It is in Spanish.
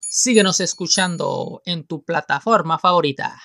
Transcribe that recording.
Síguenos escuchando en tu plataforma favorita.